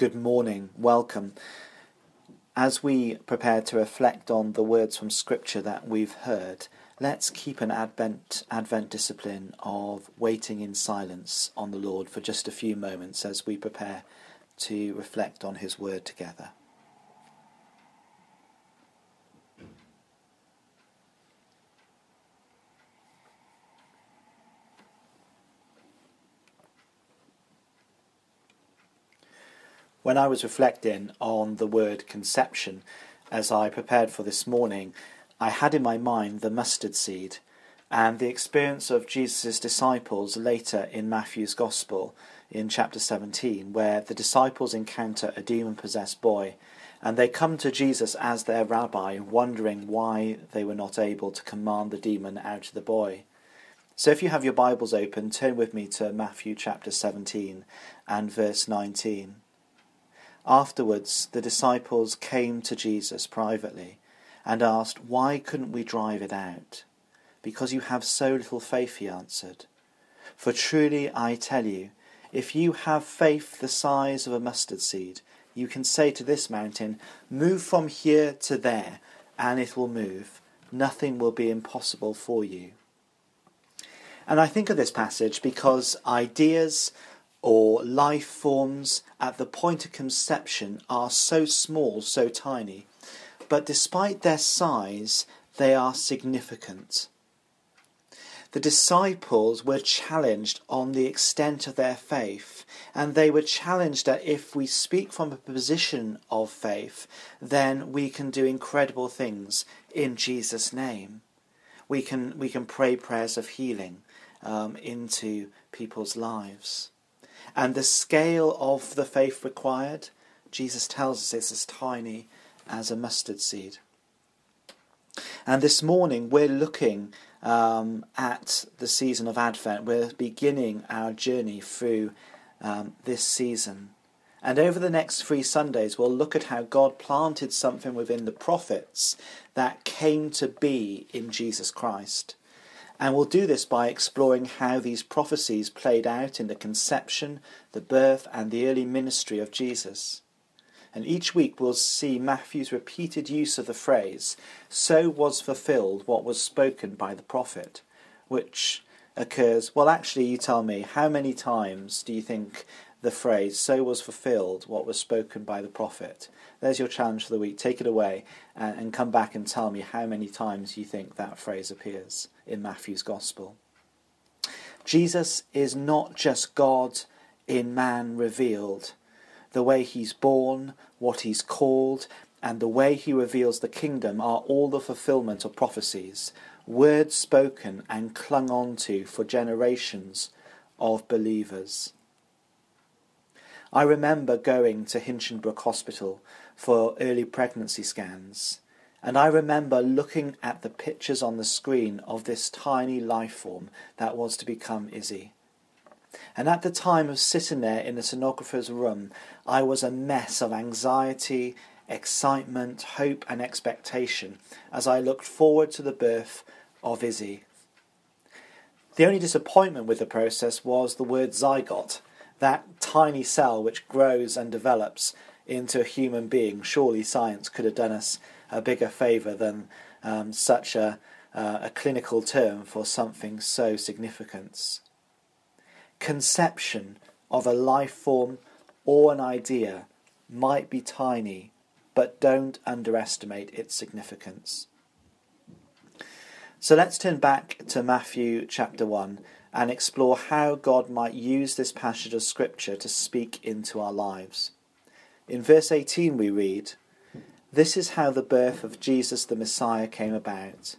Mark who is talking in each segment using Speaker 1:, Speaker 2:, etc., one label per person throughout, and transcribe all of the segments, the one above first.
Speaker 1: Good morning, welcome. As we prepare to reflect on the words from Scripture that we've heard, let's keep an Advent, Advent discipline of waiting in silence on the Lord for just a few moments as we prepare to reflect on His Word together. When I was reflecting on the word conception as I prepared for this morning, I had in my mind the mustard seed and the experience of Jesus' disciples later in Matthew's Gospel in chapter 17, where the disciples encounter a demon possessed boy and they come to Jesus as their rabbi, wondering why they were not able to command the demon out of the boy. So if you have your Bibles open, turn with me to Matthew chapter 17 and verse 19. Afterwards, the disciples came to Jesus privately and asked, Why couldn't we drive it out? Because you have so little faith, he answered. For truly I tell you, if you have faith the size of a mustard seed, you can say to this mountain, Move from here to there, and it will move. Nothing will be impossible for you. And I think of this passage because ideas or life forms at the point of conception are so small, so tiny, but despite their size, they are significant. The disciples were challenged on the extent of their faith, and they were challenged that if we speak from a position of faith, then we can do incredible things in Jesus' name. We can, we can pray prayers of healing um, into people's lives. And the scale of the faith required, Jesus tells us is as tiny as a mustard seed. And this morning we're looking um, at the season of Advent. We're beginning our journey through um, this season. And over the next three Sundays, we'll look at how God planted something within the prophets that came to be in Jesus Christ. And we'll do this by exploring how these prophecies played out in the conception, the birth, and the early ministry of Jesus. And each week we'll see Matthew's repeated use of the phrase, so was fulfilled what was spoken by the prophet, which occurs, well, actually, you tell me, how many times do you think the phrase, so was fulfilled what was spoken by the prophet? There's your challenge for the week. Take it away and, and come back and tell me how many times you think that phrase appears in Matthew's Gospel. Jesus is not just God in man revealed. The way he's born, what he's called, and the way he reveals the kingdom are all the fulfillment of prophecies, words spoken and clung on to for generations of believers. I remember going to Hinchingbrooke Hospital for early pregnancy scans, and I remember looking at the pictures on the screen of this tiny life form that was to become Izzy. And at the time of sitting there in the sonographer's room, I was a mess of anxiety, excitement, hope, and expectation as I looked forward to the birth of Izzy. The only disappointment with the process was the word zygote, that tiny cell which grows and develops into a human being. Surely science could have done us a bigger favour than um, such a, uh, a clinical term for something so significant. Conception of a life form or an idea might be tiny, but don't underestimate its significance. So let's turn back to Matthew chapter 1 and explore how God might use this passage of Scripture to speak into our lives. In verse 18, we read, This is how the birth of Jesus the Messiah came about.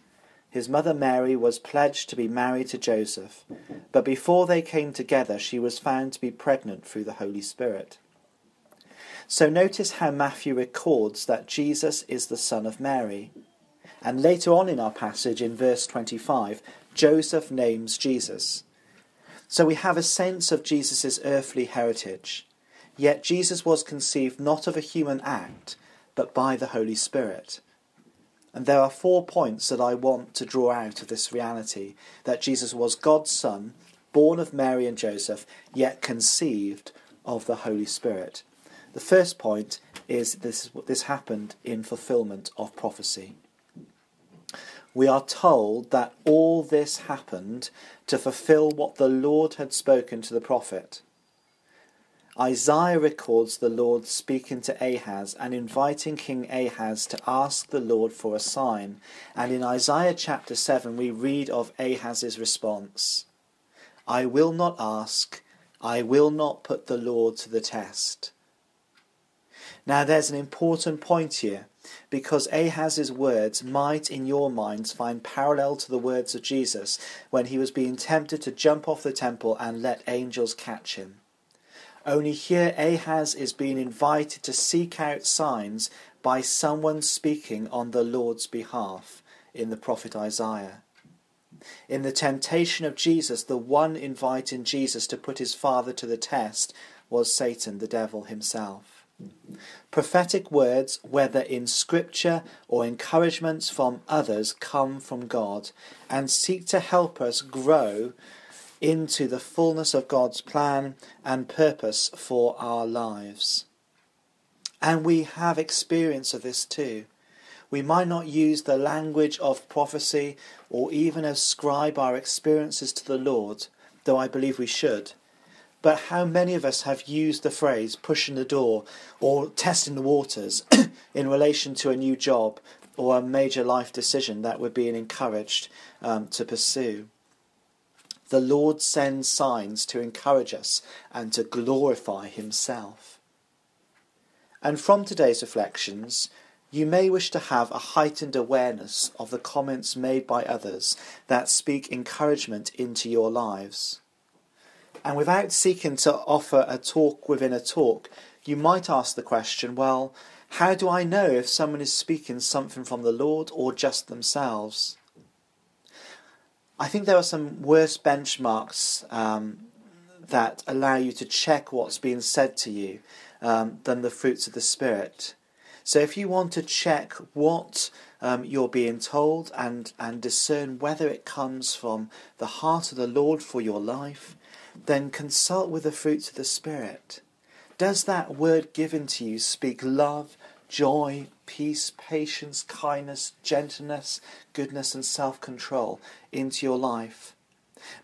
Speaker 1: His mother Mary was pledged to be married to Joseph, but before they came together, she was found to be pregnant through the Holy Spirit. So notice how Matthew records that Jesus is the son of Mary. And later on in our passage, in verse 25, Joseph names Jesus. So we have a sense of Jesus' earthly heritage. Yet Jesus was conceived not of a human act, but by the Holy Spirit. And there are four points that I want to draw out of this reality that Jesus was God's Son, born of Mary and Joseph, yet conceived of the Holy Spirit. The first point is this, this happened in fulfillment of prophecy. We are told that all this happened to fulfill what the Lord had spoken to the prophet. Isaiah records the Lord speaking to Ahaz and inviting King Ahaz to ask the Lord for a sign. And in Isaiah chapter 7, we read of Ahaz's response I will not ask, I will not put the Lord to the test. Now, there's an important point here because Ahaz's words might, in your minds, find parallel to the words of Jesus when he was being tempted to jump off the temple and let angels catch him. Only here Ahaz is being invited to seek out signs by someone speaking on the Lord's behalf in the prophet Isaiah. In the temptation of Jesus, the one inviting Jesus to put his Father to the test was Satan, the devil himself. Prophetic words, whether in scripture or encouragements from others, come from God and seek to help us grow into the fullness of God's plan and purpose for our lives. And we have experience of this too. We might not use the language of prophecy or even ascribe our experiences to the Lord, though I believe we should. But how many of us have used the phrase pushing the door or testing the waters in relation to a new job or a major life decision that we're being encouraged um, to pursue? The Lord sends signs to encourage us and to glorify Himself. And from today's reflections, you may wish to have a heightened awareness of the comments made by others that speak encouragement into your lives. And without seeking to offer a talk within a talk, you might ask the question well, how do I know if someone is speaking something from the Lord or just themselves? I think there are some worse benchmarks um, that allow you to check what's being said to you um, than the fruits of the Spirit. So if you want to check what um, you're being told and, and discern whether it comes from the heart of the Lord for your life, then consult with the fruits of the Spirit. Does that word given to you speak love, joy, peace, patience, kindness, gentleness, goodness, and self control into your life?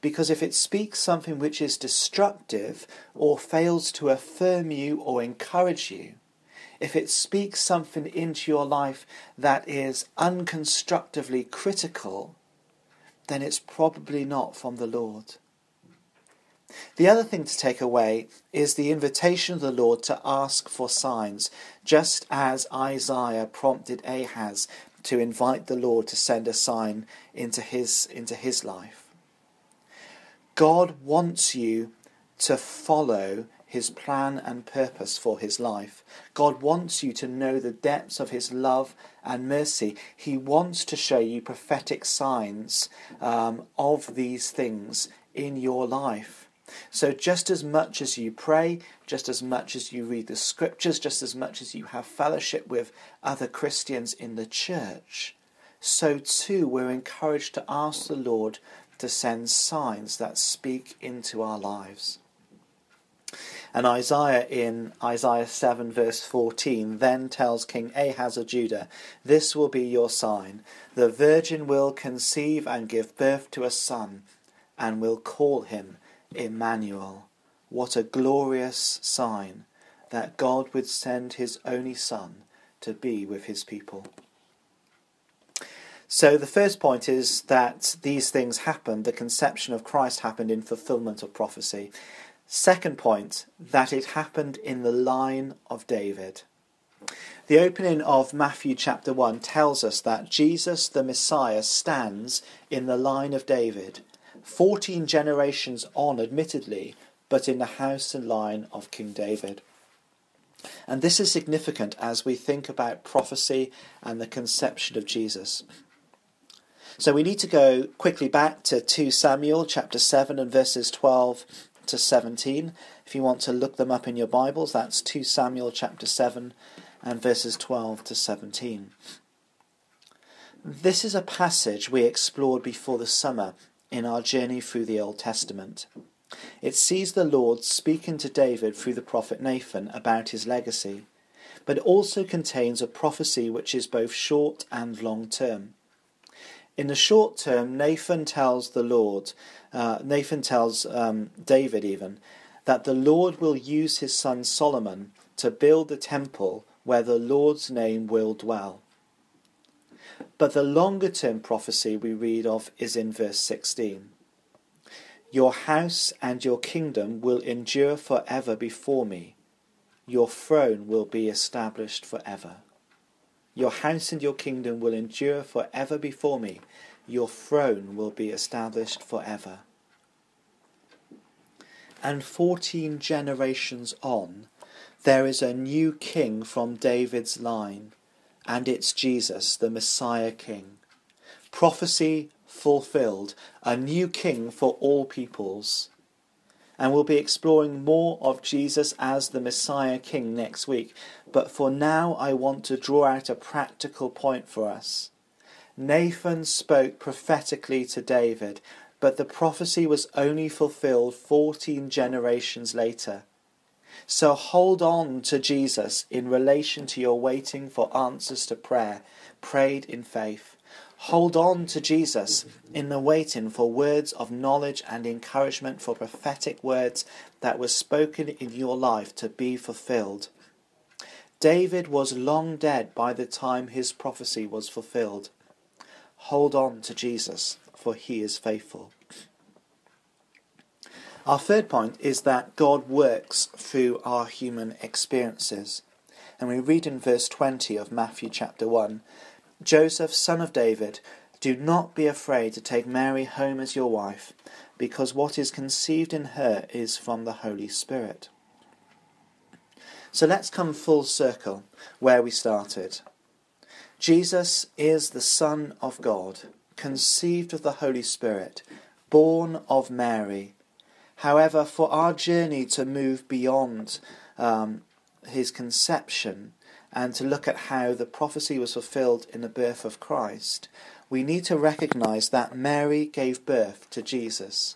Speaker 1: Because if it speaks something which is destructive or fails to affirm you or encourage you, if it speaks something into your life that is unconstructively critical, then it's probably not from the Lord. The other thing to take away is the invitation of the Lord to ask for signs, just as Isaiah prompted Ahaz to invite the Lord to send a sign into his, into his life. God wants you to follow his plan and purpose for his life. God wants you to know the depths of his love and mercy. He wants to show you prophetic signs um, of these things in your life. So, just as much as you pray, just as much as you read the scriptures, just as much as you have fellowship with other Christians in the church, so too we're encouraged to ask the Lord to send signs that speak into our lives. And Isaiah in Isaiah 7, verse 14, then tells King Ahaz of Judah, This will be your sign. The virgin will conceive and give birth to a son, and will call him Emmanuel. What a glorious sign that God would send his only Son to be with his people. So, the first point is that these things happened, the conception of Christ happened in fulfillment of prophecy. Second point, that it happened in the line of David. The opening of Matthew chapter 1 tells us that Jesus the Messiah stands in the line of David 14 generations on, admittedly, but in the house and line of King David. And this is significant as we think about prophecy and the conception of Jesus. So we need to go quickly back to 2 Samuel chapter 7 and verses 12 to 17. If you want to look them up in your Bibles, that's 2 Samuel chapter 7 and verses 12 to 17. This is a passage we explored before the summer in our journey through the Old Testament. It sees the Lord speaking to David through the prophet Nathan about his legacy, but also contains a prophecy which is both short and long term. In the short term, Nathan tells the Lord, uh, Nathan tells um, David even, that the Lord will use his son Solomon to build the temple where the Lord's name will dwell. But the longer term prophecy we read of is in verse 16. Your house and your kingdom will endure forever before me. Your throne will be established forever. Your house and your kingdom will endure forever before me. Your throne will be established forever. And fourteen generations on, there is a new king from David's line, and it's Jesus, the Messiah King. Prophecy fulfilled, a new king for all peoples. And we'll be exploring more of Jesus as the Messiah King next week. But for now, I want to draw out a practical point for us. Nathan spoke prophetically to David, but the prophecy was only fulfilled 14 generations later. So hold on to Jesus in relation to your waiting for answers to prayer, prayed in faith. Hold on to Jesus in the waiting for words of knowledge and encouragement for prophetic words that were spoken in your life to be fulfilled. David was long dead by the time his prophecy was fulfilled. Hold on to Jesus, for he is faithful. Our third point is that God works through our human experiences. And we read in verse 20 of Matthew chapter 1 Joseph, son of David, do not be afraid to take Mary home as your wife, because what is conceived in her is from the Holy Spirit. So let's come full circle where we started. Jesus is the Son of God, conceived of the Holy Spirit, born of Mary. However, for our journey to move beyond um, his conception, and to look at how the prophecy was fulfilled in the birth of Christ, we need to recognize that Mary gave birth to Jesus,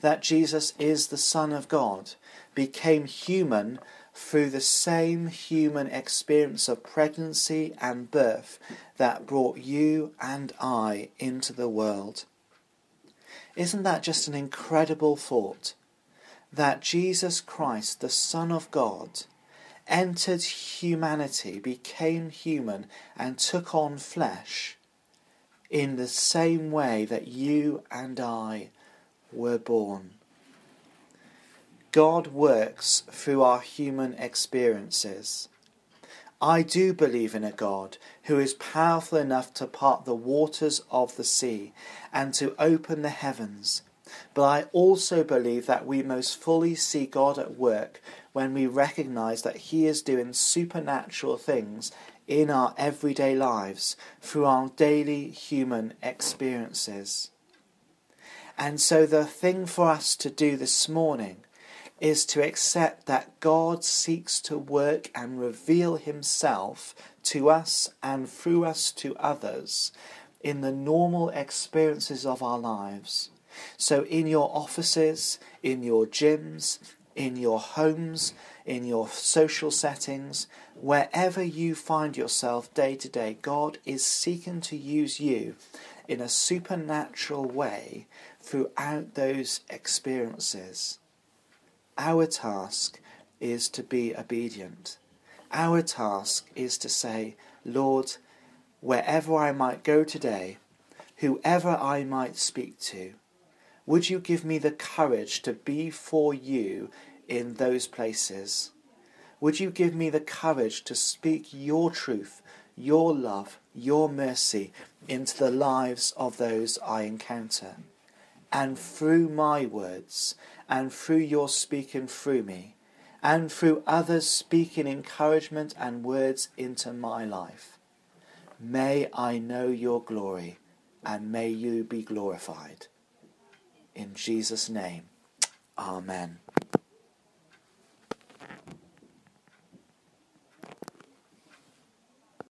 Speaker 1: that Jesus is the Son of God, became human through the same human experience of pregnancy and birth that brought you and I into the world. Isn't that just an incredible thought? That Jesus Christ, the Son of God, entered humanity, became human, and took on flesh in the same way that you and I were born. God works through our human experiences. I do believe in a God who is powerful enough to part the waters of the sea and to open the heavens. But I also believe that we most fully see God at work when we recognize that He is doing supernatural things in our everyday lives through our daily human experiences. And so, the thing for us to do this morning is to accept that God seeks to work and reveal Himself to us and through us to others in the normal experiences of our lives. So, in your offices, in your gyms, in your homes, in your social settings, wherever you find yourself day to day, God is seeking to use you in a supernatural way throughout those experiences. Our task is to be obedient. Our task is to say, Lord, wherever I might go today, whoever I might speak to, would you give me the courage to be for you in those places? Would you give me the courage to speak your truth, your love, your mercy into the lives of those I encounter? And through my words, and through your speaking through me, and through others speaking encouragement and words into my life, may I know your glory, and may you be glorified. In Jesus' name, Amen.